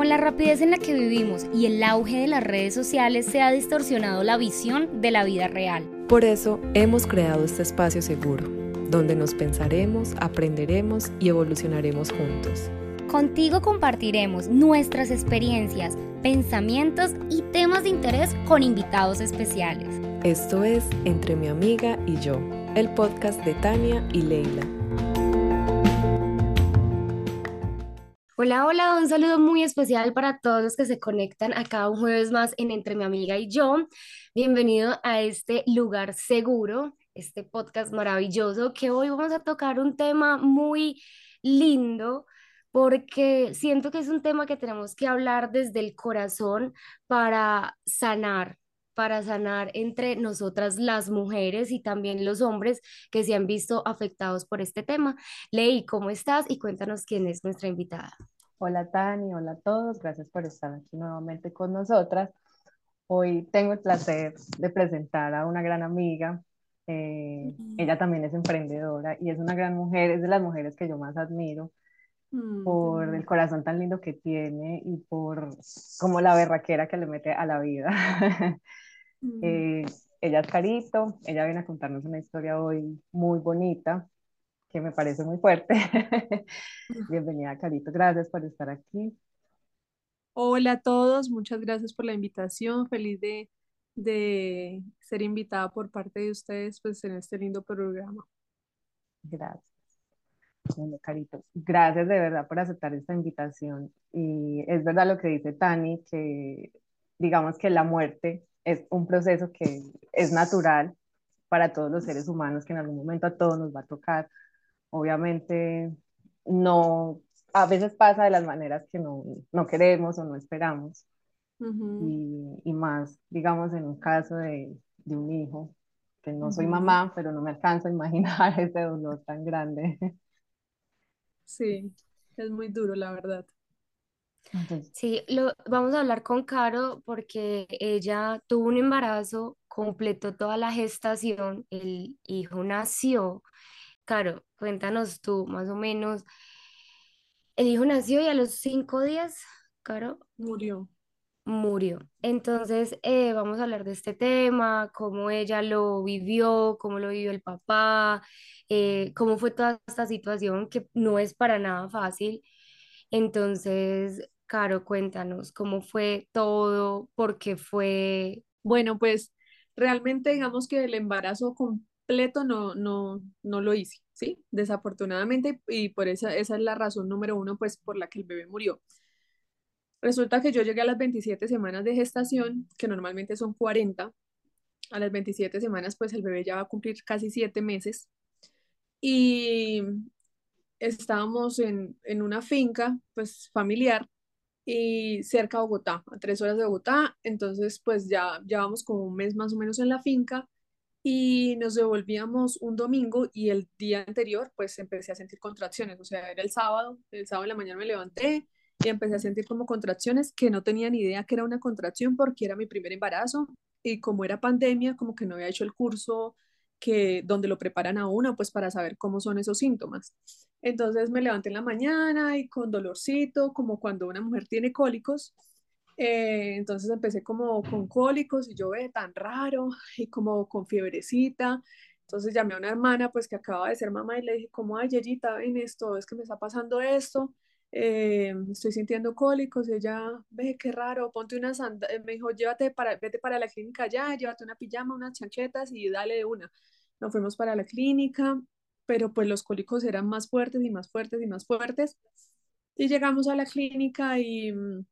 Con la rapidez en la que vivimos y el auge de las redes sociales se ha distorsionado la visión de la vida real. Por eso hemos creado este espacio seguro, donde nos pensaremos, aprenderemos y evolucionaremos juntos. Contigo compartiremos nuestras experiencias, pensamientos y temas de interés con invitados especiales. Esto es Entre mi amiga y yo, el podcast de Tania y Leila. Hola, hola, un saludo muy especial para todos los que se conectan acá un jueves más en Entre mi amiga y yo. Bienvenido a este lugar seguro, este podcast maravilloso que hoy vamos a tocar un tema muy lindo porque siento que es un tema que tenemos que hablar desde el corazón para sanar, para sanar entre nosotras las mujeres y también los hombres que se han visto afectados por este tema. Ley, ¿cómo estás? Y cuéntanos quién es nuestra invitada. Hola Tani, hola a todos, gracias por estar aquí nuevamente con nosotras. Hoy tengo el placer de presentar a una gran amiga. Eh, ella también es emprendedora y es una gran mujer, es de las mujeres que yo más admiro mm, por el corazón tan lindo que tiene y por como la berraquera que le mete a la vida. Mm. Eh, ella es Carito, ella viene a contarnos una historia hoy muy bonita que me parece muy fuerte. Bienvenida, Carito, gracias por estar aquí. Hola a todos, muchas gracias por la invitación, feliz de, de ser invitada por parte de ustedes pues, en este lindo programa. Gracias. Bueno, Carito, gracias de verdad por aceptar esta invitación. Y es verdad lo que dice Tani, que digamos que la muerte es un proceso que es natural para todos los seres humanos, que en algún momento a todos nos va a tocar. Obviamente no, a veces pasa de las maneras que no, no queremos o no esperamos. y, y, más, digamos, en un caso de, de un hijo, que no soy mamá, pero no me alcanzo a imaginar ese dolor tan grande. Sí, es muy duro, la verdad. Sí, lo, vamos a hablar con Caro porque ella tuvo un embarazo, completó toda la gestación, el hijo nació. Caro, cuéntanos tú más o menos. El hijo nació y a los cinco días, Caro, Murió. Murió. Entonces, eh, vamos a hablar de este tema, cómo ella lo vivió, cómo lo vivió el papá, eh, cómo fue toda esta situación que no es para nada fácil. Entonces, Caro, cuéntanos cómo fue todo, por qué fue. Bueno, pues realmente digamos que el embarazo completo no, no, no lo hice, ¿sí? Desafortunadamente, y por esa, esa es la razón número uno, pues por la que el bebé murió. Resulta que yo llegué a las 27 semanas de gestación, que normalmente son 40. A las 27 semanas, pues el bebé ya va a cumplir casi 7 meses. Y estábamos en, en una finca, pues familiar, y cerca de Bogotá, a tres horas de Bogotá. Entonces, pues ya llevamos como un mes más o menos en la finca y nos devolvíamos un domingo y el día anterior, pues empecé a sentir contracciones. O sea, era el sábado, el sábado en la mañana me levanté y empecé a sentir como contracciones que no tenía ni idea que era una contracción porque era mi primer embarazo y como era pandemia, como que no había hecho el curso que donde lo preparan a uno, pues para saber cómo son esos síntomas. Entonces me levanté en la mañana y con dolorcito, como cuando una mujer tiene cólicos. Eh, entonces empecé como con cólicos y yo ve tan raro y como con fiebrecita. Entonces llamé a una hermana pues que acaba de ser mamá y le dije como, ay, Yeyita, ven esto, es que me está pasando esto. Eh, estoy sintiendo cólicos, ella, ve, qué raro, ponte una sandalias, me dijo, llévate para, vete para la clínica ya, llévate una pijama, unas chanquetas y dale de una. Nos fuimos para la clínica, pero pues los cólicos eran más fuertes y más fuertes y más fuertes. Y llegamos a la clínica y, mm,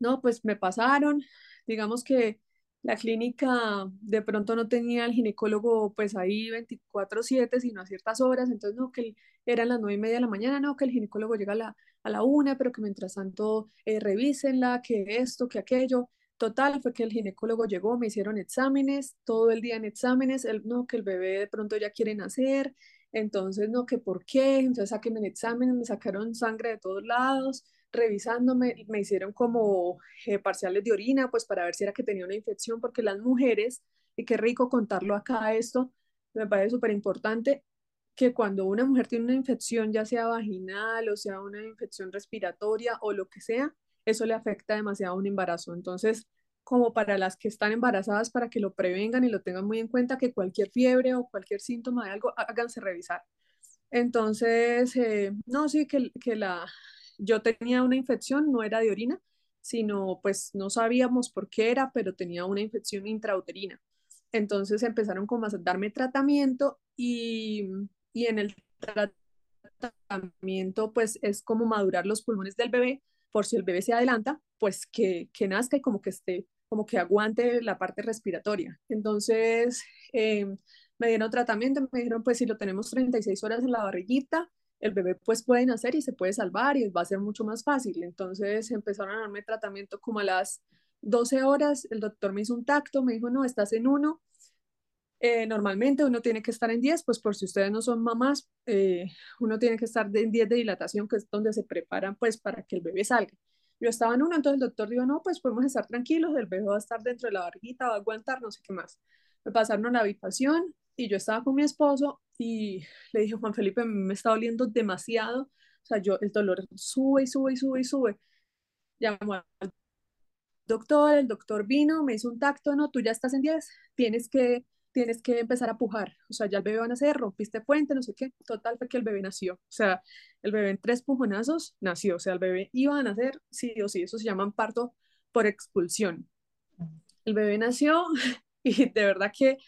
no, pues me pasaron, digamos que la clínica de pronto no tenía el ginecólogo pues ahí 24/7, sino a ciertas horas, entonces no, que eran las nueve y media de la mañana, no, que el ginecólogo llega a la, a la una, pero que mientras tanto eh, revísenla, que esto, que aquello. Total, fue que el ginecólogo llegó, me hicieron exámenes, todo el día en exámenes, el, no, que el bebé de pronto ya quiere nacer, entonces no, que por qué, entonces saquen el exámenes, me sacaron sangre de todos lados, revisándome, me hicieron como eh, parciales de orina, pues para ver si era que tenía una infección, porque las mujeres, y qué rico contarlo acá esto, me parece súper importante, que cuando una mujer tiene una infección, ya sea vaginal o sea una infección respiratoria o lo que sea, eso le afecta demasiado a un embarazo. Entonces, como para las que están embarazadas, para que lo prevengan y lo tengan muy en cuenta, que cualquier fiebre o cualquier síntoma de algo, háganse revisar. Entonces, eh, no, sí, que, que la, yo tenía una infección, no era de orina, sino pues no sabíamos por qué era, pero tenía una infección intrauterina. Entonces empezaron como a darme tratamiento y, y en el tratamiento pues es como madurar los pulmones del bebé por si el bebé se adelanta, pues que, que nazca y como que esté, como que aguante la parte respiratoria. Entonces eh, me dieron tratamiento, me dijeron pues si lo tenemos 36 horas en la barriguita, el bebé pues puede nacer y se puede salvar y va a ser mucho más fácil. Entonces empezaron a darme tratamiento como a las 12 horas, el doctor me hizo un tacto, me dijo, no, estás en uno. Eh, normalmente uno tiene que estar en 10, pues por si ustedes no son mamás, eh, uno tiene que estar en 10 de dilatación, que es donde se preparan pues para que el bebé salga. Yo estaba en uno, entonces el doctor dijo, no, pues podemos estar tranquilos, el bebé va a estar dentro de la barriguita, va a aguantar, no sé qué más. Me pasaron a la habitación y yo estaba con mi esposo y le dije, Juan Felipe, me está doliendo demasiado, o sea, yo, el dolor sube y sube y sube y sube. Llamó al doctor, el doctor vino, me hizo un tacto, no, tú ya estás en 10, tienes que, tienes que empezar a pujar, o sea, ya el bebé va a nacer, rompiste fuente, no sé qué, total fue que el bebé nació, o sea, el bebé en tres pujonazos nació, o sea, el bebé iba a nacer, sí o sí, eso se llama parto por expulsión. El bebé nació y de verdad que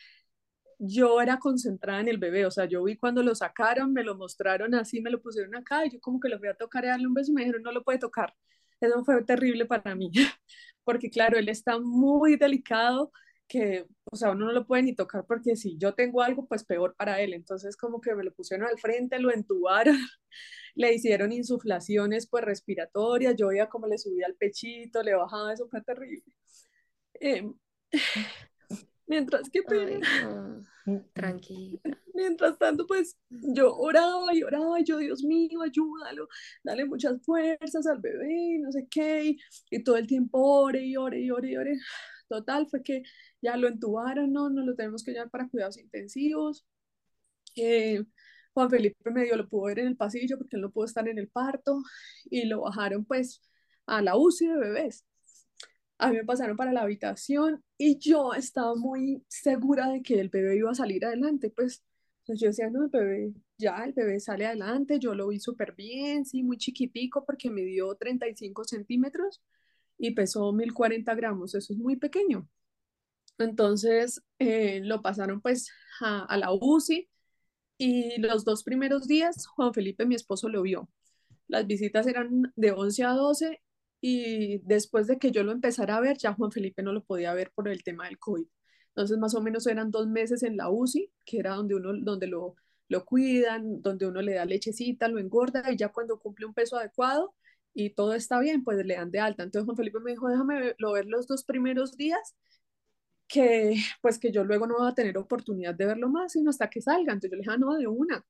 yo era concentrada en el bebé, o sea, yo vi cuando lo sacaron, me lo mostraron así, me lo pusieron acá y yo como que lo fui a tocar y darle un beso y me dijeron, no lo puede tocar. Eso fue terrible para mí, porque claro, él está muy delicado, que, o sea, uno no lo puede ni tocar porque si yo tengo algo, pues peor para él. Entonces como que me lo pusieron al frente, lo entubaron, le hicieron insuflaciones pues respiratorias, yo veía como le subía al pechito, le bajaba, eso fue terrible. Eh, Mientras que pena. Tranquila. Mientras tanto, pues yo oraba y oraba, y yo, Dios mío, ayúdalo, dale muchas fuerzas al bebé, no sé qué, y, todo el tiempo ore y ore y ore y ore. Total, fue que ya lo entubaron, no, no lo tenemos que llevar para cuidados intensivos. Eh, Juan Felipe medio lo pudo ver en el pasillo porque él no pudo estar en el parto y lo bajaron pues a la UCI de bebés a mí me pasaron para la habitación y yo estaba muy segura de que el bebé iba a salir adelante, pues yo decía, no, el bebé, ya, el bebé sale adelante, yo lo vi súper bien, sí, muy chiquitico porque me dio 35 centímetros y pesó 1040 gramos, eso es muy pequeño. Entonces eh, lo pasaron pues a, a la UCI y los dos primeros días Juan Felipe, mi esposo, lo vio. Las visitas eran de 11 a 12 y después de que yo lo empezara a ver, ya Juan Felipe no lo podía ver por el tema del COVID. Entonces, más o menos eran dos meses en la UCI, que era donde uno, donde lo, lo cuidan, donde uno le da lechecita, lo engorda y ya cuando cumple un peso adecuado y todo está bien, pues le dan de alta. Entonces Juan Felipe me dijo, déjame lo ver los dos primeros días, que pues que yo luego no voy a tener oportunidad de verlo más, sino hasta que salga. Entonces yo le dije, ah, no, de una.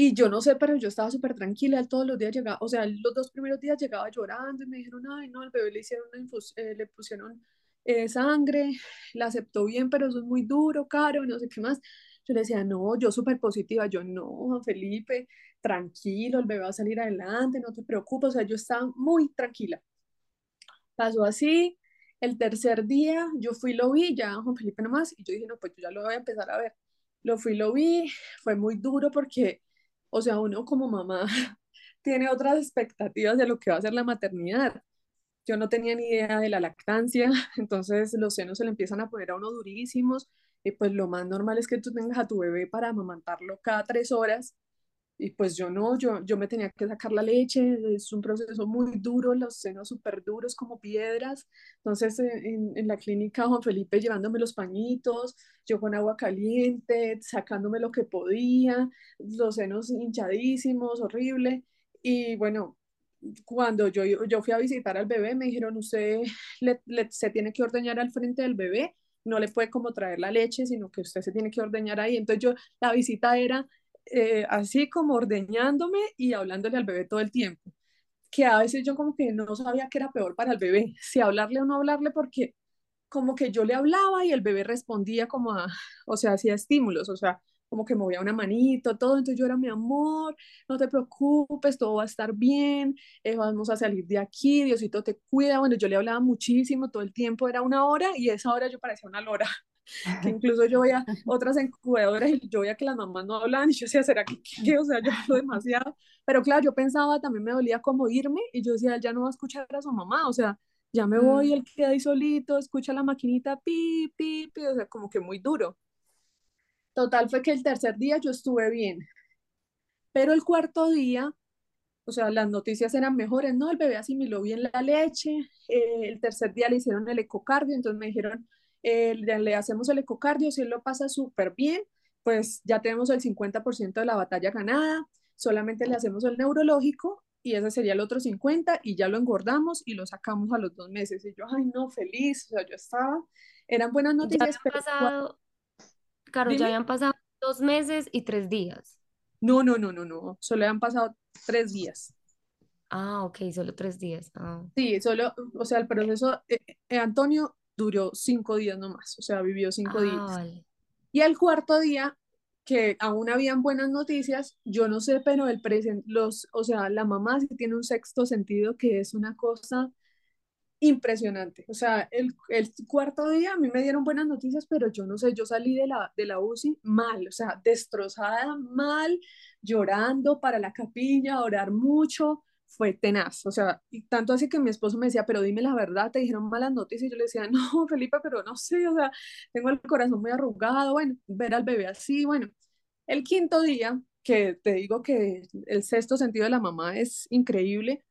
Y yo no sé, pero yo estaba súper tranquila, él todos los días llegaba, o sea, los dos primeros días llegaba llorando y me dijeron, ay, no, el bebé le hicieron una eh, le pusieron eh, sangre, la aceptó bien, pero eso es muy duro, caro, no sé qué más. Yo le decía, no, yo súper positiva, yo no, Juan Felipe, tranquilo, el bebé va a salir adelante, no te preocupes, o sea, yo estaba muy tranquila. Pasó así, el tercer día yo fui, lo vi, ya Juan Felipe nomás, y yo dije, no, pues yo ya lo voy a empezar a ver. Lo fui, lo vi, fue muy duro porque o sea, uno como mamá tiene otras expectativas de lo que va a ser la maternidad. Yo no tenía ni idea de la lactancia, entonces los senos se le empiezan a poner a uno durísimos y pues lo más normal es que tú tengas a tu bebé para amamantarlo cada tres horas y pues yo no, yo, yo me tenía que sacar la leche, es un proceso muy duro, los senos súper duros como piedras. Entonces eh, en, en, la clínica Juan Felipe llevándome los pañitos, yo con agua caliente, sacándome lo que podía, los senos hinchadísimos, horrible. Y bueno, cuando yo, yo fui a visitar al bebé, me dijeron, usted le, se tiene que ordeñar al frente del bebé, no le puede como traer la leche, sino que usted se tiene que ordeñar ahí. Entonces yo, la visita era eh, así como ordeñándome y hablándole al bebé todo el tiempo. Que a veces yo como que no sabía que era peor para el bebé, si hablarle o no hablarle, porque como que yo le hablaba y el bebé respondía como a, o sea, hacía estímulos, o sea, como que movía una manito, todo, entonces yo era mi amor, no te preocupes, todo va a estar bien, eh, vamos a salir de aquí, Diosito te cuida, bueno, yo le hablaba muchísimo, todo el tiempo era una hora y esa hora yo parecía una lora, que incluso yo veía otras incubadoras y yo veía que las mamás no hablaban y yo decía, ¿será que qué? O sea, yo hablo demasiado, pero claro, yo pensaba, también me dolía como irme y yo decía, él ya no va a escuchar a su mamá, o sea, ya me voy, él queda ahí solito, escucha la maquinita, pi, pi, pi, o sea, como que muy duro. Total fue que el tercer día yo estuve bien, pero el cuarto día, o sea, las noticias eran mejores, no, el bebé asimiló bien la leche, eh, el tercer día le hicieron el ecocardio, entonces me dijeron, eh, le, hacemos el ecocardio, si él lo pasa súper bien, pues ya tenemos el 50% de la batalla ganada, solamente le hacemos el neurológico y ese sería el otro 50 y ya lo engordamos y lo sacamos a los dos meses. Y yo, ay, no, feliz, o sea, yo estaba, eran buenas noticias, pero... Claro, ya habían pasado dos meses y tres días. No, no, no, no, no. Solo habían pasado tres días. Ah, ok, solo tres días. Ah. Sí, solo, o sea, el proceso, eh, eh, Antonio duró cinco días nomás, o sea, vivió cinco ah, días. Y el cuarto día, que aún habían buenas noticias, yo no sé, pero el presente, los, o sea, la mamá sí tiene un sexto sentido que es una cosa impresionante. O sea, el, el, cuarto día a mí me dieron buenas noticias, pero yo no sé, yo salí de la, de la UCI mal, o sea, destrozada, mal, llorando para la capilla, orar mucho, fue tenaz. O sea, y tanto así que mi esposo me decía, pero dime la verdad, te dijeron malas noticias. Y yo le decía, no, Felipe, pero no sé, o sea, tengo el corazón muy arrugado, bueno, ver al bebé así, bueno. El quinto día, que te digo que el sexto sentido de la mamá es increíble,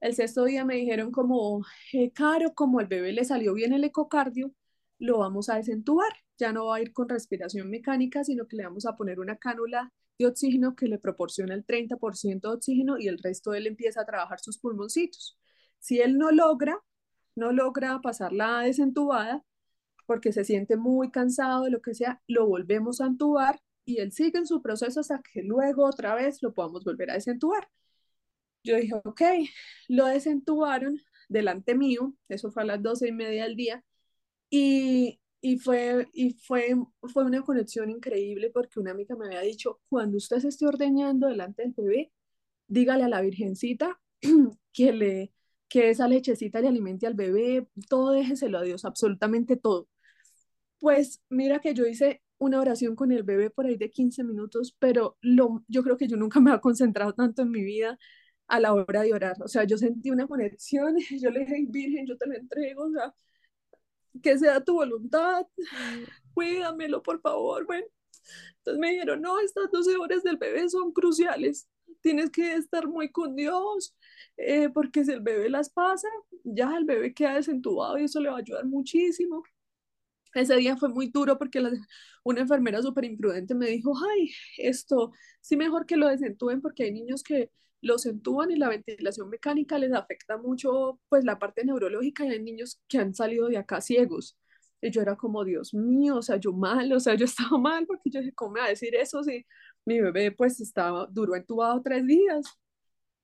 el sexto día me dijeron como, eh, Caro, como el bebé le salió bien el ecocardio, lo vamos a desentubar. Ya no va a ir con respiración mecánica, sino que le vamos a poner una cánula de oxígeno que le proporciona el 30% de oxígeno y el resto él empieza a trabajar sus pulmoncitos. Si él no logra, no logra pasar la desentubada, porque se siente muy cansado de lo que sea, lo volvemos a entubar y él sigue en su proceso hasta que luego otra vez lo podamos volver a desentubar. Yo dije, ok, lo desentubaron delante mío, eso fue a las doce y media del día, y, y, fue, y fue, fue una conexión increíble porque una amiga me había dicho, cuando usted se esté ordeñando delante del bebé, dígale a la virgencita que, le, que esa lechecita le alimente al bebé, todo déjeselo a Dios, absolutamente todo. Pues mira que yo hice una oración con el bebé por ahí de 15 minutos, pero lo, yo creo que yo nunca me había concentrado tanto en mi vida a la hora de orar. O sea, yo sentí una conexión, yo le dije, Virgen, yo te lo entrego, o sea, que sea tu voluntad, cuídamelo, por favor. Bueno, entonces me dijeron, no, estas 12 horas del bebé son cruciales, tienes que estar muy con Dios, eh, porque si el bebé las pasa, ya el bebé queda desentubado y eso le va a ayudar muchísimo. Ese día fue muy duro porque una enfermera súper imprudente me dijo, ay, esto sí mejor que lo desentuben porque hay niños que los entuban y la ventilación mecánica les afecta mucho pues la parte neurológica y hay niños que han salido de acá ciegos. Y yo era como, Dios mío, o sea, yo mal, o sea, yo estaba mal porque yo dije, ¿cómo me va a decir eso si mi bebé pues estaba duro entubado tres días?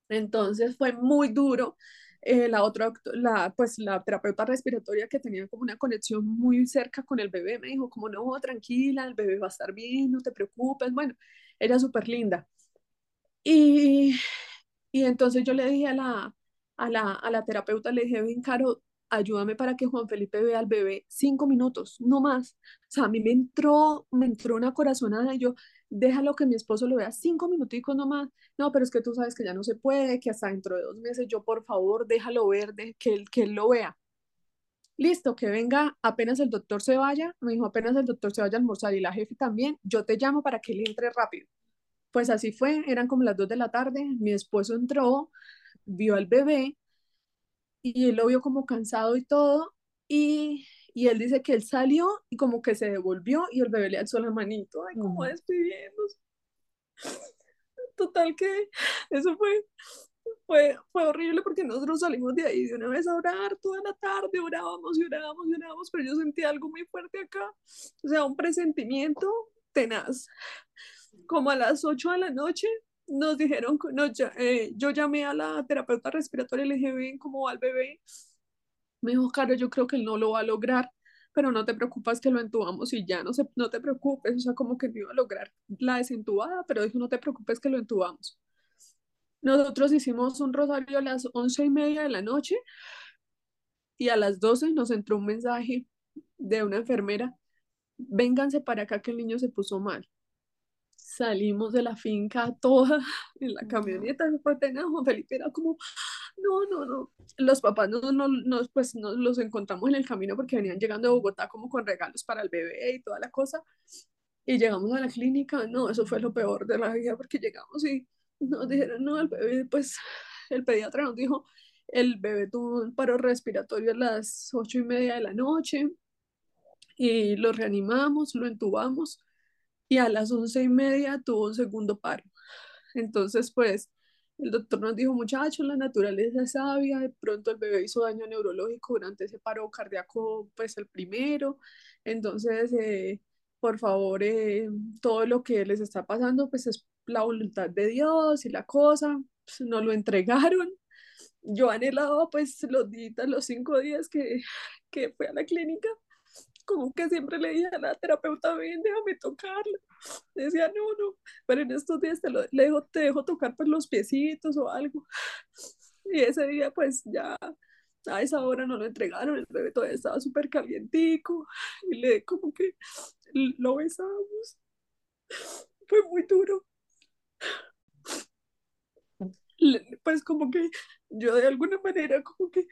Entonces fue muy duro. Eh, la otra, la, pues la terapeuta respiratoria que tenía como una conexión muy cerca con el bebé me dijo como no, tranquila, el bebé va a estar bien, no te preocupes. Bueno, era súper linda. Y y entonces yo le dije a la, a la, a la terapeuta, le dije, ven, Caro, ayúdame para que Juan Felipe vea al bebé cinco minutos, no más. O sea, a mí me entró, me entró una corazonada y yo, déjalo que mi esposo lo vea cinco minuticos nomás. No, pero es que tú sabes que ya no se puede, que hasta dentro de dos meses, yo por favor, déjalo ver, de, que, él, que él lo vea. Listo, que venga apenas el doctor se vaya, me dijo apenas el doctor se vaya a almorzar y la jefe también, yo te llamo para que él entre rápido. Pues así fue, eran como las 2 de la tarde, mi esposo entró, vio al bebé y él lo vio como cansado y todo, y, y él dice que él salió y como que se devolvió y el bebé le alzó la manito, ay, como despidiéndose. Total que eso fue, fue, fue horrible porque nosotros salimos de ahí de una vez a orar toda la tarde, orábamos y orábamos y orábamos, pero yo sentí algo muy fuerte acá, o sea, un presentimiento tenaz como a las 8 de la noche, nos dijeron, no, eh, yo llamé a la terapeuta respiratoria y le dije, ven, ¿cómo va el bebé? Me dijo, Caro, yo creo que él no lo va a lograr. pero no te preocupas que lo entubamos y ya no, se, no te preocupes, o sea, como que no iba a lograr la desentubada, pero dijo, no te preocupes que lo entubamos. Nosotros hicimos un rosario a las once y media de la noche y a las doce nos entró un mensaje de una enfermera, vénganse para acá que el niño se puso mal. Salimos de la finca toda en la camioneta, fue Juan Felipe era como, no, no, no. Los papás no, no, no, pues nos los encontramos en el camino porque venían llegando de Bogotá como con regalos para el bebé y toda la cosa. Y llegamos a la clínica, no, eso fue lo peor de la vida porque llegamos y nos dijeron, no, el bebé, pues el pediatra nos dijo, el bebé tuvo un paro respiratorio a las ocho y media de la noche y lo reanimamos, lo entubamos y a las once y media tuvo un segundo paro. Entonces, pues, el doctor nos dijo, muchachos, la naturaleza es sabia, de pronto el bebé hizo daño neurológico durante ese paro cardíaco, pues el primero. Entonces, eh, por favor, eh, todo lo que les está pasando, pues es la voluntad de Dios y la cosa, pues, nos lo entregaron. Yo anhelaba pues los días, los cinco días que, que fui a la clínica, como que siempre le dije a la terapeuta, ven, déjame tocarlo. Decía, no, no, pero en estos días te, lo, dejo, te dejo tocar pues los piecitos o algo. Y ese día pues ya a esa hora no lo entregaron, el bebé todavía estaba súper calientico y le como que lo besamos. Fue muy duro. Pues como que yo de alguna manera como que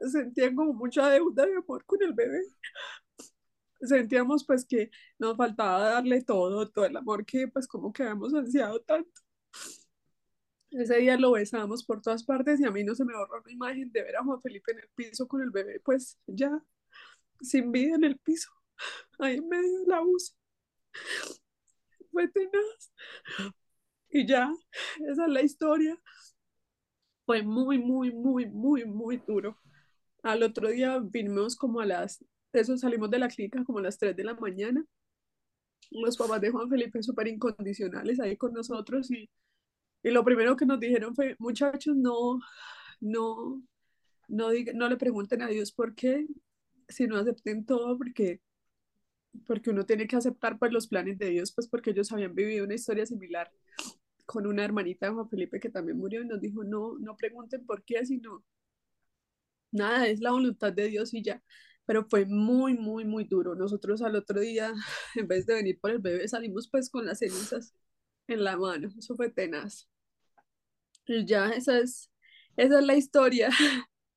sentía como mucha deuda de amor con el bebé. Sentíamos pues que nos faltaba darle todo, todo el amor que pues como que habíamos ansiado tanto. Ese día lo besamos por todas partes y a mí no se me borró una imagen de ver a Juan Felipe en el piso con el bebé, pues ya sin vida en el piso, ahí en medio de la UCI. Fue tenaz. Y ya, esa es la historia. Fue muy, muy, muy, muy, muy duro. Al otro día vinimos como a las, eso salimos de la clínica como a las 3 de la mañana. Los papás de Juan Felipe súper incondicionales ahí con nosotros y y lo primero que nos dijeron fue, muchachos, no, no, no, no le pregunten a Dios por qué, sino acepten todo porque, porque uno tiene que aceptar pues, los planes de Dios, pues porque ellos habían vivido una historia similar con una hermanita de Juan Felipe que también murió y nos dijo, no, no pregunten por qué, sino nada, es la voluntad de Dios y ya. Pero fue muy, muy, muy duro. Nosotros al otro día, en vez de venir por el bebé, salimos pues con las cenizas en la mano. Eso fue tenaz. Y ya, esa es, esa es la historia.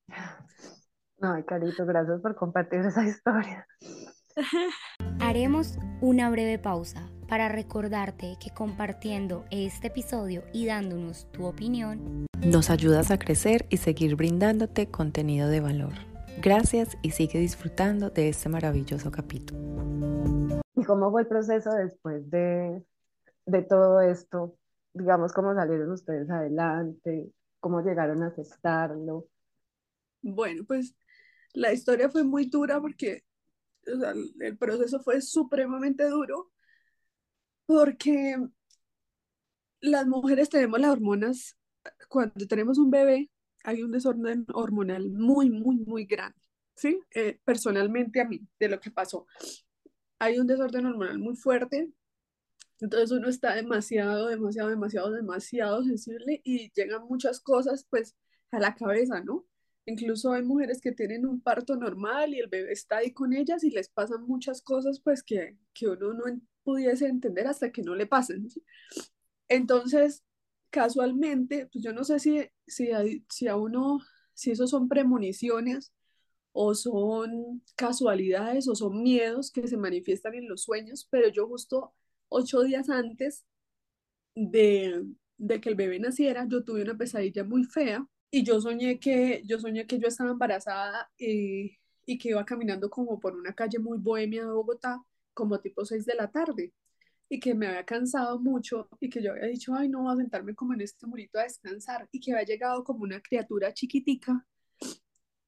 Ay, Carito, gracias por compartir esa historia. Haremos una breve pausa para recordarte que compartiendo este episodio y dándonos tu opinión, nos ayudas a crecer y seguir brindándote contenido de valor. Gracias y sigue disfrutando de este maravilloso capítulo. ¿Y cómo fue el proceso después de, de todo esto? digamos, cómo salieron ustedes adelante, cómo llegaron a aceptarlo. Bueno, pues la historia fue muy dura porque el proceso fue supremamente duro porque las mujeres tenemos las hormonas, cuando tenemos un bebé hay un desorden hormonal muy, muy, muy grande, ¿sí? Eh, personalmente a mí, de lo que pasó, hay un desorden hormonal muy fuerte entonces uno está demasiado, demasiado, demasiado, demasiado sensible y llegan muchas cosas pues a la cabeza, ¿no? Incluso hay mujeres que tienen un parto normal y el bebé está ahí con ellas y les pasan muchas cosas pues que, que uno no pudiese entender hasta que no le pasen. Entonces, casualmente, pues yo no sé si, si, si a uno, si esos son premoniciones o son casualidades o son miedos que se manifiestan en los sueños, pero yo justo ocho días antes de, que el bebé naciera, yo tuve una pesadilla muy fea y yo soñé que yo, soñé que yo estaba embarazada eh, y que iba caminando como por una calle muy bohemia de Bogotá, como tipo seis de la tarde, y que me había cansado mucho y que yo había dicho, ay, no, voy a sentarme como en este murito a descansar, y que había llegado como una criatura chiquitica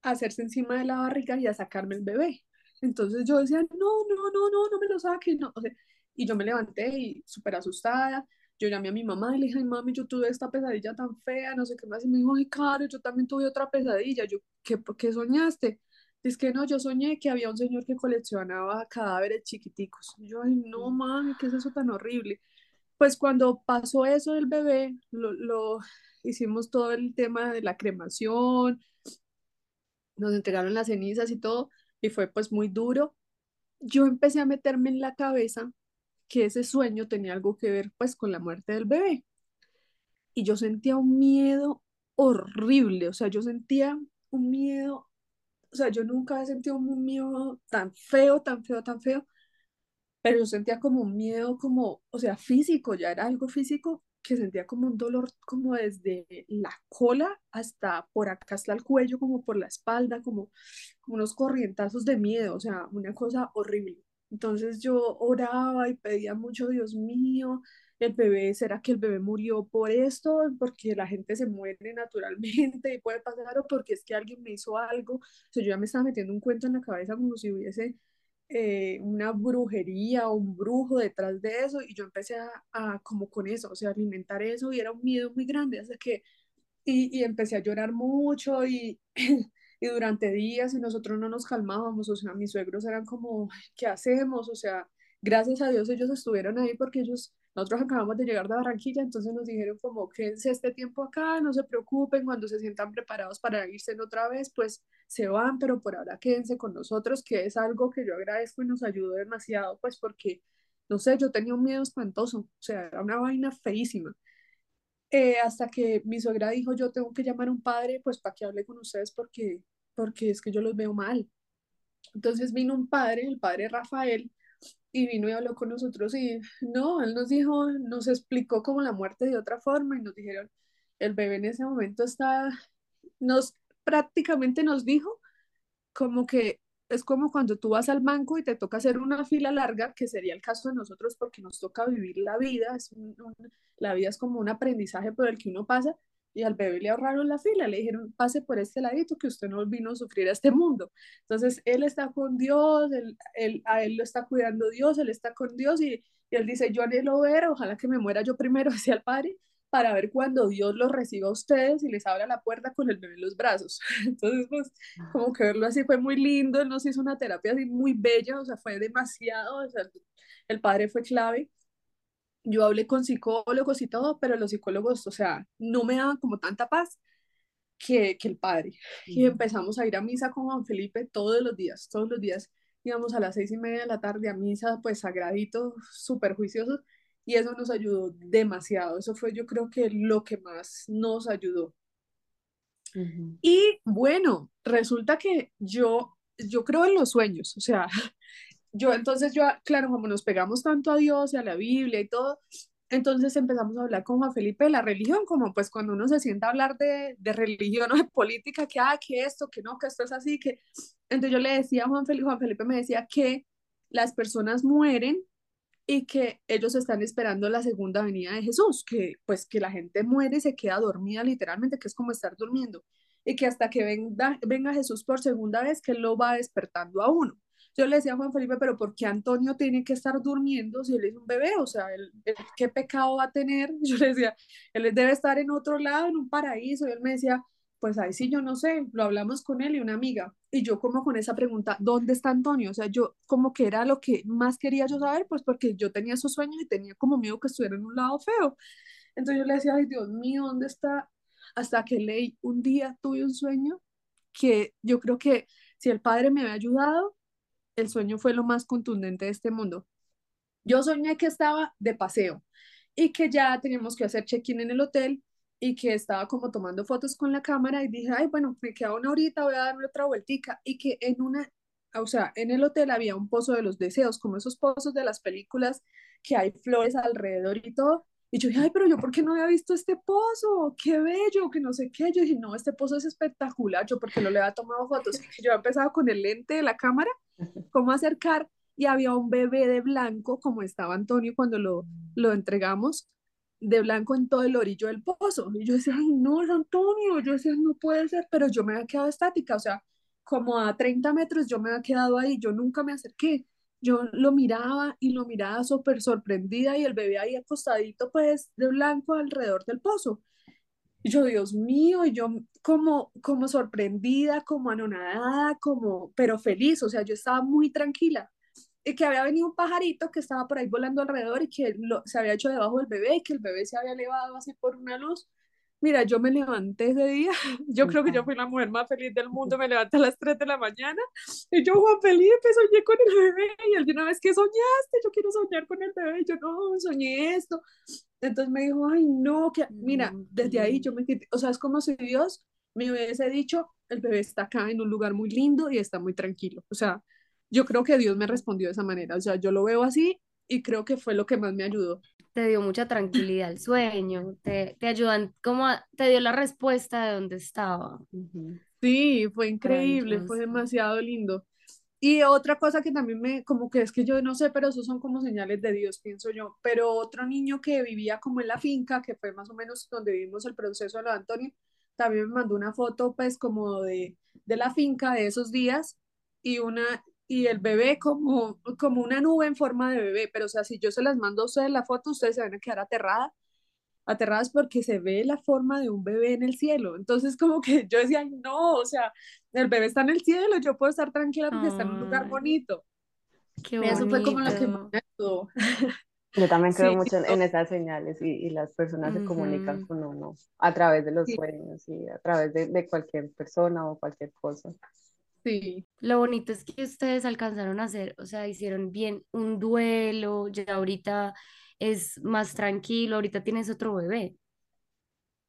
a hacerse encima de la barriga y a sacarme el bebé. Entonces yo decía, no, no, no, no, no me lo saques, no. O sea, y yo me levanté y súper asustada. Yo llamé a mi mamá y le dije, ay, mami, yo tuve esta pesadilla tan fea, no sé qué más. Y me dijo, ay, Caro, yo también tuve otra pesadilla. Yo, ¿qué, ¿qué soñaste? Es que no, yo soñé que había un señor que coleccionaba cadáveres chiquiticos. Yo, ay, no, mami, ¿qué es eso tan horrible? Pues cuando pasó eso del bebé, lo, lo hicimos todo el tema de la cremación, nos entregaron las cenizas y todo, y fue pues muy duro. Yo empecé a meterme en la cabeza que ese sueño tenía algo que ver pues con la muerte del bebé. Y yo sentía un miedo horrible, o sea, yo sentía un miedo, o sea, yo nunca he sentido un miedo tan feo, tan feo, tan feo, pero yo sentía como un miedo como, o sea, físico, ya era algo físico que sentía como un dolor como desde la cola hasta por acá, hasta el cuello, como por la espalda, como, como unos corrientazos de miedo, o sea, una cosa horrible. Entonces yo oraba y pedía mucho, Dios mío, el bebé, ¿será que el bebé murió por esto? Porque la gente se muere naturalmente y puede pasar, o porque es que alguien me hizo algo. O sea, yo ya me estaba metiendo un cuento en la cabeza como si hubiese eh, una brujería o un brujo detrás de eso y yo empecé a, a, como con eso, o sea, alimentar eso y era un miedo muy grande, hasta que, y, y empecé a llorar mucho y, y durante días y nosotros no nos calmábamos, o sea, mis suegros eran como, ¿qué hacemos? O sea, gracias a Dios ellos estuvieron ahí porque ellos nosotros acabamos de llegar de Barranquilla, entonces nos dijeron como quédense este tiempo acá, no se preocupen, cuando se sientan preparados para irse otra vez, pues se van, pero por ahora quédense con nosotros, que es algo que yo agradezco y nos ayudó demasiado, pues porque, no sé, yo tenía un miedo espantoso, o sea, era una vaina feísima. Eh, hasta que mi suegra dijo, yo tengo que llamar a un padre, pues para que hable con ustedes porque, porque es que yo los veo mal. Entonces vino un padre, el padre Rafael, y vino y habló con nosotros y no, él nos dijo, nos explicó como la muerte de otra forma y nos dijeron, el bebé en ese momento está, nos prácticamente nos dijo como que es como cuando tú vas al banco y te toca hacer una fila larga, que sería el caso de nosotros porque nos toca vivir la vida, es un, un, la vida es como un aprendizaje por el que uno pasa, y al bebé le ahorraron la fila, le dijeron, pase por este ladito que usted no vino a sufrir a este mundo. Entonces, él está con Dios, él, él, a él lo está cuidando Dios, él está con Dios y, y él dice, yo anhelo ver, ojalá que me muera yo primero hacia el Padre, para ver cuando Dios los reciba a ustedes y les abra la puerta con el bebé en los brazos. Entonces, pues, como que verlo así fue muy lindo, él nos hizo una terapia así muy bella, o sea, fue demasiado, o sea, el padre fue clave yo hablé con psicólogos y todo, pero los psicólogos, o sea, no me daban como tanta paz que, que el padre. Y empezamos a ir a misa con Juan Felipe todos los días, todos los días íbamos a las seis y media de la tarde a misa, pues sagradito, súper juiciosos, y eso nos ayudó demasiado. Eso fue yo creo que lo que más nos ayudó. Uh -huh. Y bueno, resulta que yo, yo creo en los sueños, o sea, yo entonces yo, claro, como nos pegamos tanto a Dios y a la Biblia y todo, entonces empezamos a hablar con Juan Felipe de la religión, como pues cuando uno se sienta a hablar de, de religión o de política, que, ah, que esto, que no, que esto es así, que... Entonces yo le decía a Juan Felipe, Juan Felipe me decía que las personas mueren y que ellos están esperando la segunda venida de Jesús, que pues que la gente muere y se queda dormida literalmente, que es como estar durmiendo, y que hasta que venga, venga Jesús por segunda vez, que lo va despertando a uno. Yo le decía a Juan Felipe, pero ¿por qué Antonio tiene que estar durmiendo si él es un bebé? O sea, ¿él, él, ¿qué pecado va a tener? Yo le decía, él debe estar en otro lado, en un paraíso. Y él me decía, pues ahí sí, yo no sé, lo hablamos con él y una amiga. Y yo como con esa pregunta, ¿dónde está Antonio? O sea, yo como que era lo que más quería yo saber, pues porque yo tenía esos sueños y tenía como miedo que estuviera en un lado feo. Entonces yo le decía, ay Dios mío, ¿dónde está? Hasta que leí, un día tuve un sueño que yo creo que si el padre me había ayudado, el sueño fue lo más contundente de este mundo. Yo soñé que estaba de paseo y que ya teníamos que hacer check-in en el hotel y que estaba como tomando fotos con la cámara y dije, ay, bueno, me queda una horita, voy a darme otra vueltica y que en una, o sea, en el hotel había un pozo de los deseos, como esos pozos de las películas que hay flores alrededor y todo. Y yo dije, ay, pero yo, ¿por qué no había visto este pozo? ¡Qué bello! Que no sé qué. Yo dije, no, este pozo es espectacular. Yo, porque no le había tomado fotos? Yo empezaba con el lente de la cámara, cómo acercar, y había un bebé de blanco, como estaba Antonio cuando lo, lo entregamos, de blanco en todo el orillo del pozo. Y yo decía, ay, no, es Antonio. Yo decía, no puede ser, pero yo me había quedado estática. O sea, como a 30 metros yo me había quedado ahí. Yo nunca me acerqué yo lo miraba y lo miraba súper sorprendida y el bebé ahí acostadito pues de blanco alrededor del pozo. Y yo, Dios mío, y yo como, como sorprendida, como anonadada, como, pero feliz, o sea, yo estaba muy tranquila. Y que había venido un pajarito que estaba por ahí volando alrededor y que lo, se había hecho debajo del bebé y que el bebé se había elevado así por una luz. Mira, yo me levanté ese día, yo creo que yo fui la mujer más feliz del mundo, me levanté a las 3 de la mañana y yo, Juan Felipe, soñé con el bebé y él una vez, que soñaste? Yo quiero soñar con el bebé y yo, no, soñé esto. Entonces me dijo, ay, no, que mira, desde ahí yo me quedé, o sea, es como si Dios me hubiese dicho, el bebé está acá en un lugar muy lindo y está muy tranquilo. O sea, yo creo que Dios me respondió de esa manera, o sea, yo lo veo así y creo que fue lo que más me ayudó te dio mucha tranquilidad el sueño, te, te ayudan, como te dio la respuesta de dónde estaba. Sí, fue increíble, fue demasiado lindo. Y otra cosa que también me, como que es que yo no sé, pero esos son como señales de Dios, pienso yo. Pero otro niño que vivía como en la finca, que fue más o menos donde vivimos el proceso de lo de Antonio, también me mandó una foto pues como de, de la finca de esos días y una, y el bebé como, como una nube en forma de bebé, pero o sea, si yo se las mando a ustedes la foto, ustedes se van a quedar aterradas, aterradas porque se ve la forma de un bebé en el cielo. Entonces como que yo decía, no, o sea, el bebé está en el cielo, yo puedo estar tranquila porque está en un lugar bonito. Qué bonito. Eso fue como lo que me ayudó. Yo también creo mucho en, esas señales y, y las personas se comunican con uno a través de los sueños y a través de, de cualquier persona o cualquier cosa. Sí. Lo bonito es que ustedes alcanzaron a hacer, o sea, hicieron bien un duelo, ya ahorita es más tranquilo, ahorita tienes otro bebé.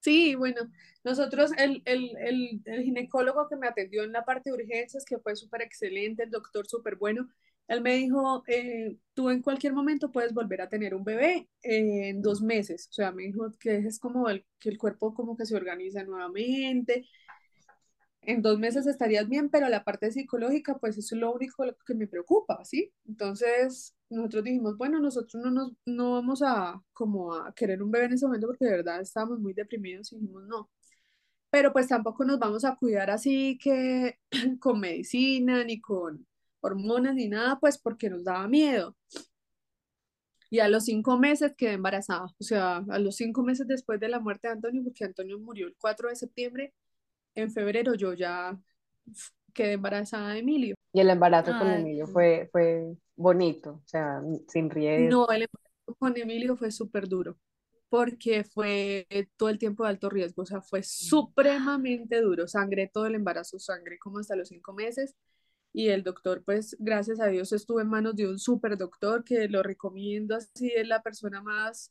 Sí, bueno, nosotros, el, el, el, el ginecólogo que me atendió en la parte de urgencias, que fue súper excelente, el doctor súper bueno, él me dijo, eh, tú en cualquier momento puedes volver a tener un bebé en dos meses. O sea, me dijo que es como el, que el cuerpo como que se organiza nuevamente, en dos meses estarías bien, pero la parte psicológica, pues eso es lo único que me preocupa, ¿sí? Entonces, nosotros dijimos, bueno, nosotros no, nos, no vamos a como a querer un bebé en ese momento porque de verdad estábamos muy deprimidos y dijimos, no. Pero pues tampoco nos vamos a cuidar así que con medicina, ni con hormonas, ni nada, pues porque nos daba miedo. Y a los cinco meses quedé embarazada, o sea, a los cinco meses después de la muerte de Antonio, porque Antonio murió el 4 de septiembre, en febrero yo ya quedé embarazada de Emilio. Y el embarazo con Emilio fue, fue bonito, o sea, sin riesgo. No, el embarazo con Emilio fue súper duro, porque fue todo el tiempo de alto riesgo, o sea, fue supremamente duro. Sangré todo el embarazo, sangré como hasta los cinco meses. Y el doctor, pues, gracias a Dios, estuvo en manos de un súper doctor que lo recomiendo, así es la persona más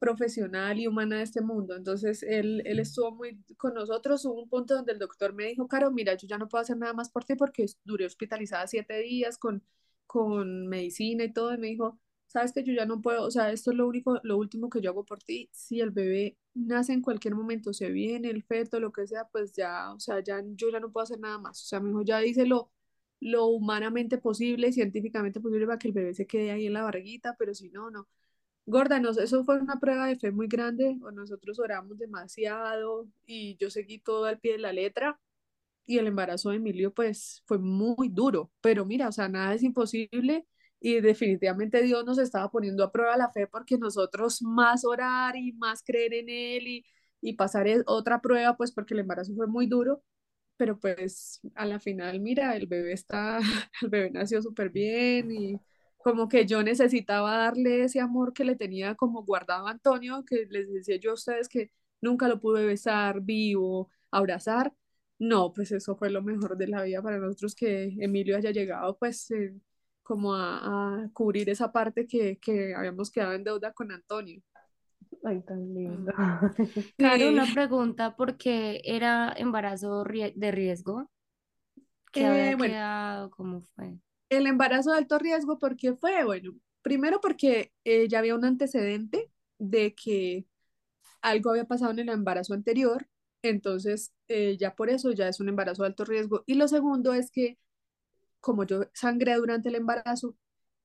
profesional y humana de este mundo. Entonces, él, él estuvo muy con nosotros. Hubo un punto donde el doctor me dijo, Caro, mira, yo ya no puedo hacer nada más por ti porque duré hospitalizada siete días con, con medicina y todo. Y me dijo, sabes que yo ya no puedo, o sea, esto es lo único, lo último que yo hago por ti. Si el bebé nace en cualquier momento, se viene el feto, lo que sea, pues ya, o sea, ya yo ya no puedo hacer nada más. O sea, me dijo, ya dice lo, lo humanamente posible, científicamente posible para que el bebé se quede ahí en la barriguita, pero si no, no. Gorda, eso fue una prueba de fe muy grande, nosotros oramos demasiado y yo seguí todo al pie de la letra y el embarazo de Emilio pues fue muy duro, pero mira, o sea, nada es imposible y definitivamente Dios nos estaba poniendo a prueba la fe porque nosotros más orar y más creer en Él y, y pasar otra prueba pues porque el embarazo fue muy duro, pero pues a la final, mira, el bebé está, el bebé nació súper bien y como que yo necesitaba darle ese amor que le tenía como guardado a Antonio, que les decía yo a ustedes que nunca lo pude besar vivo, abrazar. No, pues eso fue lo mejor de la vida para nosotros que Emilio haya llegado pues eh, como a, cubrir esa parte que, que habíamos quedado en deuda con Antonio. Ay, tan lindo. Claro, una pregunta, ¿por qué era embarazo de riesgo? ¿Qué había eh, quedado? ¿Cómo fue? El embarazo de alto riesgo, ¿por qué fue? Bueno, primero porque eh, ya había un antecedente de que algo había pasado en el embarazo anterior, entonces eh, ya por eso ya es un embarazo de alto riesgo. Y lo segundo es que como yo sangré durante el embarazo,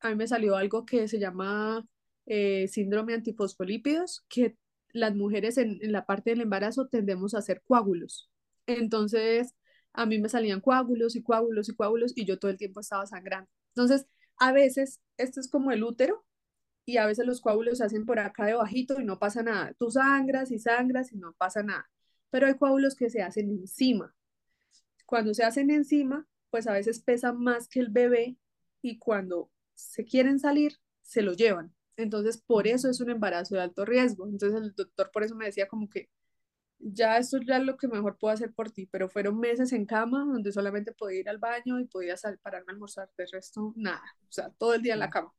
a mí me salió algo que se llama eh, síndrome antifosfolípidos, que las mujeres en, en, la parte del embarazo tendemos a hacer coágulos. Entonces, a mí me salían coágulos y coágulos y coágulos y yo todo el tiempo estaba sangrando. Entonces, a veces, esto es como el útero y a veces los coágulos se hacen por acá debajito y no pasa nada. Tú sangras y sangras y no pasa nada. pero hay coágulos que se hacen encima. Cuando se hacen encima, pues a veces pesan más que el bebé y cuando se quieren salir, se lo llevan. Entonces, por eso es un embarazo de alto riesgo. Entonces, el doctor por eso me decía como que ya esto ya es lo que mejor puedo hacer por ti, pero fueron meses en cama donde solamente podía ir al baño y podía salir, pararme a almorzar, de resto nada, o sea, todo el día en la cama.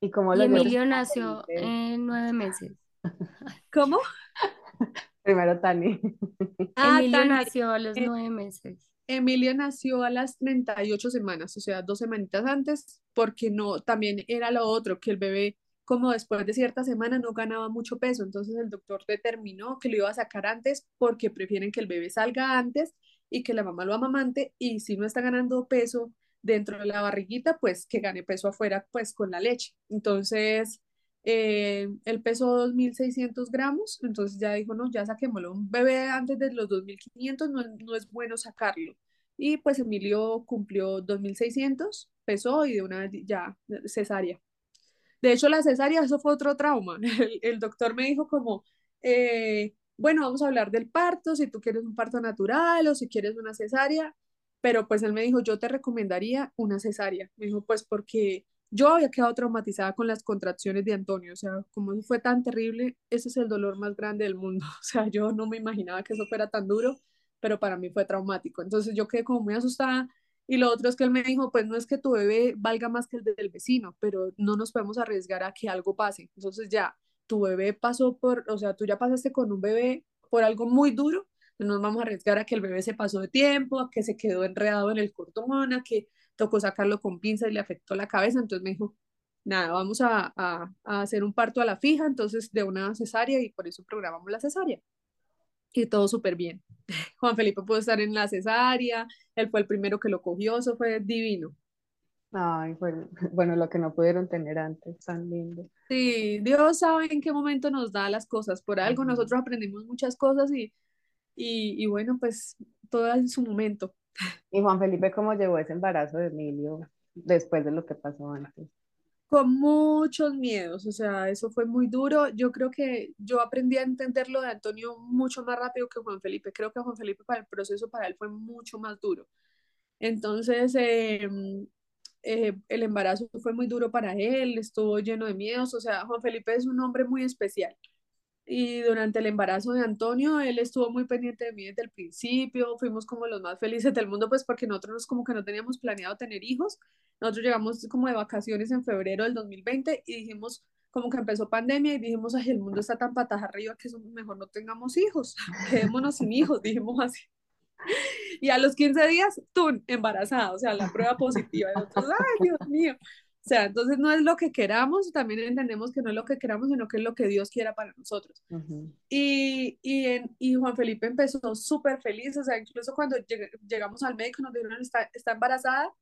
¿Y cómo y Emilio nació en nueve meses. ¿Cómo? Primero Tani. Ah, Emilio nació a los nueve meses. Emilio nació a las 38 semanas, o sea, dos semanitas antes, porque no, también era lo otro, que el bebé como después de cierta semana no ganaba mucho peso, entonces el doctor determinó que lo iba a sacar antes porque prefieren que el bebé salga antes y que la mamá lo amamante y si no está ganando peso dentro de la barriguita, pues que gane peso afuera, pues con la leche. Entonces, eh, él pesó 2.600 gramos, entonces ya dijo, no, ya saquémoslo. Un bebé antes de los 2.500 no, no es bueno sacarlo. Y pues Emilio cumplió 2.600, pesó y de una vez ya cesárea. De hecho, la cesárea, eso fue otro trauma. El, doctor me dijo como, eh, bueno, vamos a hablar del parto, si tú quieres un parto natural o si quieres una cesárea, pero pues él me dijo, yo te recomendaría una cesárea. Me dijo, pues porque yo había quedado traumatizada con las contracciones de Antonio, o sea, como fue tan terrible, ese es el dolor más grande del mundo. O sea, yo no me imaginaba que eso fuera tan duro, pero para mí fue traumático. Entonces yo quedé como muy asustada y lo otro es que él me dijo, pues no es que tu bebé valga más que el del vecino, pero no nos podemos arriesgar a que algo pase. Entonces ya, tu bebé pasó por, o sea, tú ya pasaste con un bebé por algo muy duro, no nos vamos a arriesgar a que el bebé se pasó de tiempo, a que se quedó enredado en el cordón, a que tocó sacarlo con pinza y le afectó la cabeza. Entonces me dijo, nada, vamos a, a, a hacer un parto a la fija, entonces de una cesárea y por eso programamos la cesárea y todo súper bien. Juan Felipe pudo estar en la cesárea, él fue el primero que lo cogió, eso fue divino. Ay, bueno, lo que no pudieron tener antes, tan lindo. Sí, Dios sabe en qué momento nos da las cosas, por algo nosotros aprendimos muchas cosas y, y, y bueno, pues todo en su momento. ¿Y Juan Felipe cómo llevó ese embarazo de Emilio después de lo que pasó antes? Con muchos miedos, o sea, eso fue muy duro. Yo creo que yo aprendí a entenderlo de Antonio mucho más rápido que Juan Felipe. Creo que Juan Felipe para el proceso para él fue mucho más duro. Entonces, em, eh, el embarazo fue muy duro para él, estuvo lleno de miedos, o sea, Juan Felipe es un hombre muy especial y durante el embarazo de Antonio, él estuvo muy pendiente de mí desde el principio, fuimos como los más felices del mundo, pues porque nosotros como que no teníamos planeado tener hijos, nosotros llegamos como de vacaciones en febrero del 2020 y dijimos, como que empezó pandemia y dijimos, ay, el mundo está tan patas arriba que mejor no tengamos hijos, quedémonos sin hijos, dijimos así. Y a los 15 días, tú embarazada, o sea, la prueba positiva. Y nosotros, ay, Dios mío. O sea, entonces no es lo que queramos, también entendemos que no es lo que queramos, sino que es lo que Dios quiera para nosotros. y, y, en, y, Juan Felipe empezó súper feliz, o sea, incluso cuando llegamos al médico nos dijeron, está, está embarazada,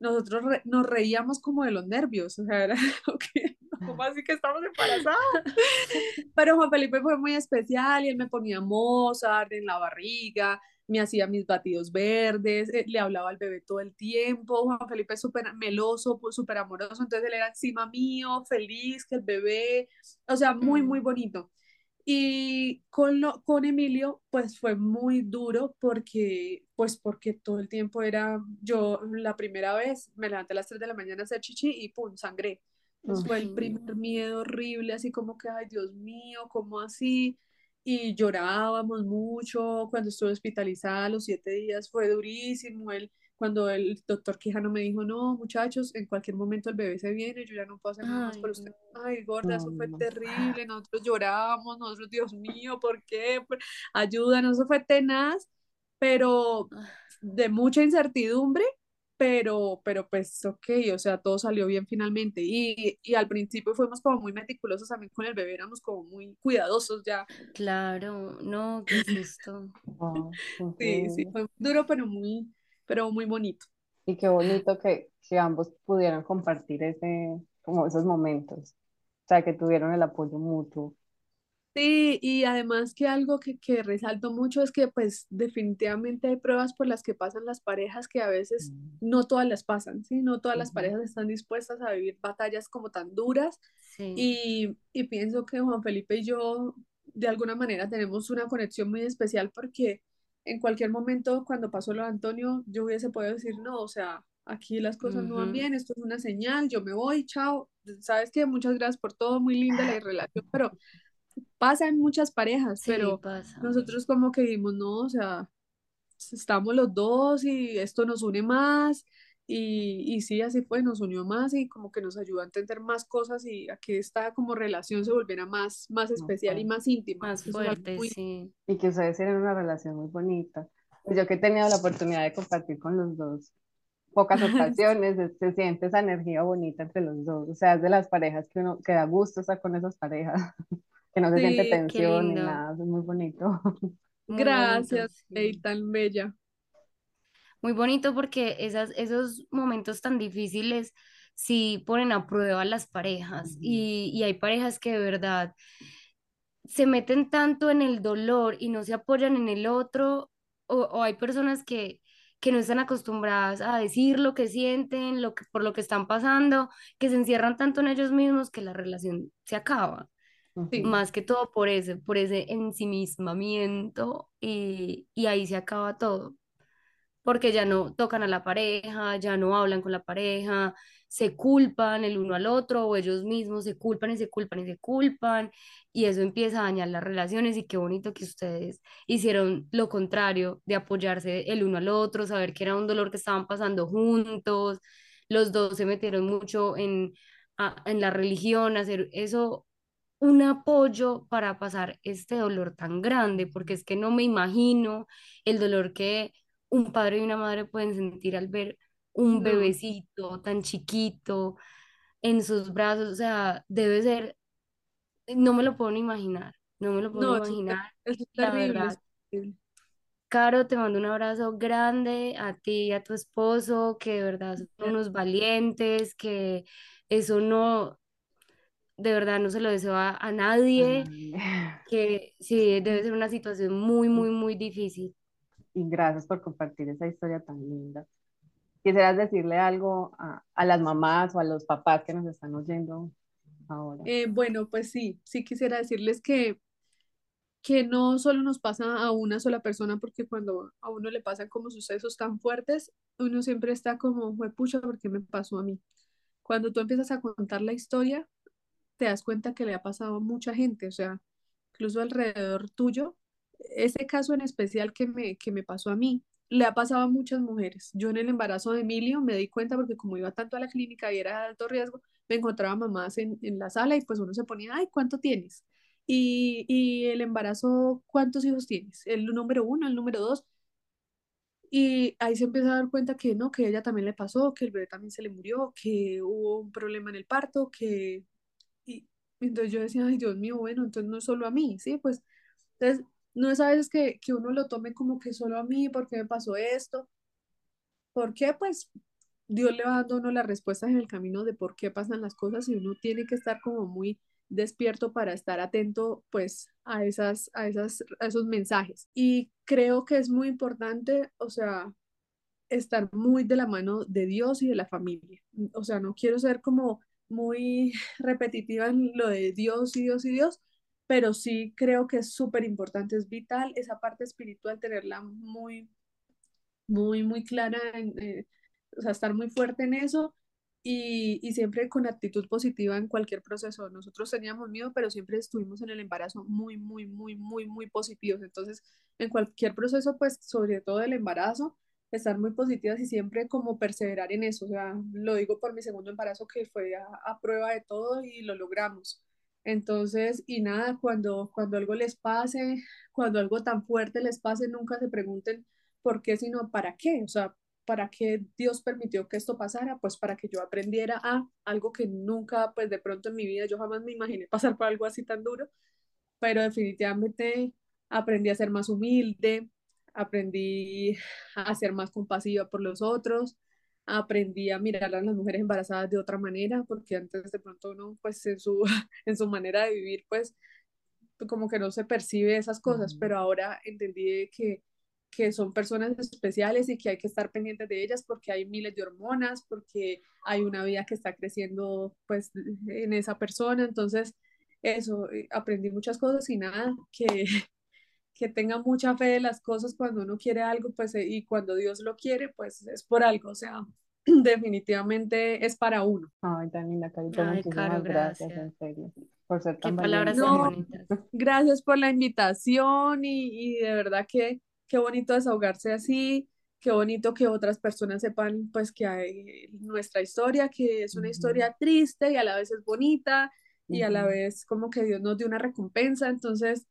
nosotros nos reíamos como de los nervios, o sea, era okay, ¿cómo así que estamos embarazadas? Pero Juan Felipe fue muy especial y él me ponía Mozart en la barriga, me hacía mis batidos verdes, eh, le hablaba al bebé todo el tiempo, Juan Felipe es súper meloso, pues, súper amoroso, entonces él era encima mío, feliz, que el bebé, o sea, muy, muy mm. bonito. Y con, lo, con Emilio, pues fue muy duro porque, pues porque todo el tiempo era, yo la primera vez me levanté a las 3 de la mañana a hacer chichi y pum, sangré. Pues fue el primer miedo horrible, así como que, ay Dios mío, ¿cómo así? Y llorábamos mucho. Cuando estuve hospitalizada los siete días fue durísimo. Él, cuando el doctor Quijano me dijo, no, muchachos, en cualquier momento el bebé se viene, yo ya no puedo hacer nada más por usted. Ay, gorda, eso fue terrible. Nosotros llorábamos, nosotros, Dios mío, ¿por qué? Ayúdanos, eso fue tenaz, pero ah. de mucha incertidumbre pero, pero pues ok, o sea, todo salió bien finalmente. Y, y al principio fuimos como muy meticulosos también con el bebé, éramos como muy cuidadosos ya. Claro, no, qué susto. sí, sí, fue duro, pero muy, pero muy bonito. Y qué bonito que, que ambos pudieran compartir ese, como esos momentos, o sea, que tuvieron el apoyo mutuo. Sí, y además que algo que, que resalto mucho es que pues definitivamente hay pruebas por las que pasan las parejas que a veces mm. no todas las pasan, ¿sí? No todas las parejas están dispuestas a vivir batallas como tan duras. Y, y pienso que Juan Felipe y yo de alguna manera tenemos una conexión muy especial porque en cualquier momento cuando pasó lo de Antonio, yo hubiese podido decir, no, o sea, aquí las cosas no van bien, esto es una señal, yo me voy, chao, sabes que muchas gracias por todo, muy linda la relación, pero pasa en muchas parejas, pero nosotros como que vimos, no, o sea, estamos los dos y esto nos une más y, y sí, así fue, nos unió más y como que nos ayudó a entender más cosas y a que esta como relación se volviera más, más especial y más íntima. Más fuerte, sí. Y que ustedes tienen una relación muy bonita. Pues yo que he tenido la oportunidad de compartir con los dos pocas ocasiones, se siente esa energía bonita entre los dos. O sea, es de las parejas que uno que da gusto estar con esas parejas, que no se siente tensión ni nada, es muy bonito. Gracias, bonito, tan bella. Muy bonito porque esas, esos momentos tan difíciles sí ponen a prueba las parejas y, y hay parejas que de verdad se meten tanto en el dolor y no se apoyan en el otro o, o hay personas que que no están acostumbradas a decir lo que sienten, lo que, por lo que están pasando, que se encierran tanto en ellos mismos que la relación se acaba. Más que todo por ese, por ese ensimismamiento y, y ahí se acaba todo. Porque ya no tocan a la pareja, ya no hablan con la pareja, se culpan el uno al otro o ellos mismos se culpan y se culpan y se culpan y eso empieza a dañar las relaciones y qué bonito que ustedes hicieron lo contrario de apoyarse el uno al otro, saber que era un dolor que estaban pasando juntos, los dos se metieron mucho en, en la religión, hacer eso un apoyo para pasar este dolor tan grande, porque es que no me imagino el dolor que un padre y una madre pueden sentir al ver un bebecito tan chiquito en sus brazos, o sea, debe ser, no me lo puedo ni imaginar, no me lo puedo imaginar. Es, terrible, Caro, te mando un abrazo grande a ti y a tu esposo, que de verdad son unos valientes, que eso no, de verdad no se lo deseo a, a nadie, que sí, debe ser una situación muy, muy, muy difícil. Y gracias por compartir esa historia tan linda. ¿Quisieras decirle algo a, las mamás o a los papás que nos están oyendo ahora? Eh, bueno, pues sí, sí quisiera decirles que, que no solo nos pasa a una sola persona, porque cuando a uno le pasan como sucesos tan fuertes, uno siempre está como, pucha, ¿por qué me pasó a mí? Cuando tú empiezas a contar la historia, te das cuenta que le ha pasado a mucha gente, o sea, incluso alrededor tuyo. Ese caso en especial que me, que me pasó a mí, le ha pasado a muchas mujeres. Yo en el embarazo de Emilio me di cuenta porque como iba tanto a la clínica y era de alto riesgo, me encontraba mamás en, en la sala y pues uno se ponía, ay, ¿cuánto tienes? Y, y el embarazo, ¿cuántos hijos tienes? El número uno, el número dos. Y ahí se empieza a dar cuenta que no, que ella también le pasó, que el bebé también se le murió, que hubo un problema en el parto, que... Entonces yo decía, ay, Dios mío, bueno, entonces no solo a mí, ¿sí? Pues entonces no es a veces que, que uno lo tome como que solo a mí, ¿por qué me pasó esto? ¿Por qué? Pues Dios le va dando a uno las respuestas en el camino de por qué pasan las cosas y uno tiene que estar como muy despierto para estar atento pues a esas a esas a esos mensajes y creo que es muy importante o sea estar muy de la mano de Dios y de la familia o sea no quiero ser como muy repetitiva en lo de Dios y Dios y Dios pero sí creo que es súper importante, es vital esa parte espiritual, tenerla muy, muy, muy clara, eh, o sea, estar muy fuerte en eso y, y, siempre con actitud positiva en cualquier proceso. Nosotros teníamos miedo, pero siempre estuvimos en el embarazo muy, muy, muy, muy, muy positivos. Entonces, en cualquier proceso, pues sobre todo el embarazo, estar muy positivas y siempre como perseverar en eso. O sea, lo digo por mi segundo embarazo que fue a, a prueba de todo y lo logramos. Entonces, y nada, cuando, cuando algo les pase, cuando algo tan fuerte les pase, nunca se pregunten por qué, sino para qué. O sea, ¿para qué Dios permitió que esto pasara? Pues para que yo aprendiera a algo que nunca, pues de pronto en mi vida, yo jamás me imaginé pasar por algo así tan duro, pero definitivamente aprendí a ser más humilde, aprendí a ser más compasiva por los otros, aprendí a mirar a las mujeres embarazadas de otra manera, porque antes de pronto uno, pues en su, en su manera de vivir, pues como que no se percibe esas cosas, pero ahora entendí que, que son personas especiales y que hay que estar pendientes de ellas porque hay miles de hormonas, porque hay una vida que está creciendo pues en esa persona, entonces eso, eh, aprendí muchas cosas y nada, que, que tenga mucha fe de las cosas cuando uno quiere algo, pues, eh, y cuando Dios lo quiere, pues es por algo, o sea, definitivamente es para uno. Ay, tan linda, Carito, muchísimas gracias, en serio, por ser tan Qué palabras No, bonitas. Gracias por la invitación y, y de verdad que qué bonito desahogarse así, qué bonito que otras personas sepan pues que hay nuestra historia, que es una Ujú, historia triste y a la vez es bonita y a la vez como que Dios nos dio una recompensa, entonces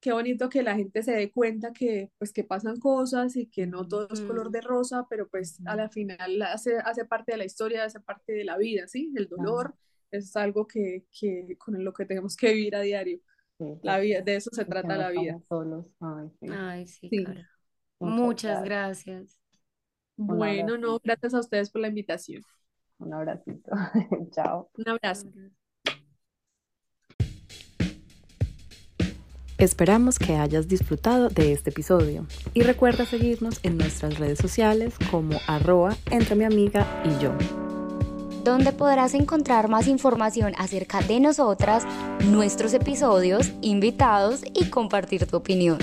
qué bonito que la gente se dé cuenta que pues que pasan cosas y que no todo es color Mm, de rosa, pero pues a ujú, la final hace, hace parte de la historia, hace parte de la vida, ¿sí? El dolor es algo que, que con lo que tenemos que vivir a diario. sí, La vida, de eso se trata no la vida. solos, ay, sí, Ay, sí, Sí. Muchas Muchas gracias, Bueno, no, gracias a ustedes por la invitación. un abracito, chao. Un abrazo. Esperamos que hayas disfrutado de este episodio y recuerda seguirnos en nuestras redes sociales como arroba entre mi amiga y yo. donde podrás encontrar más información acerca de nosotras, nuestros episodios, invitados y compartir tu opinión.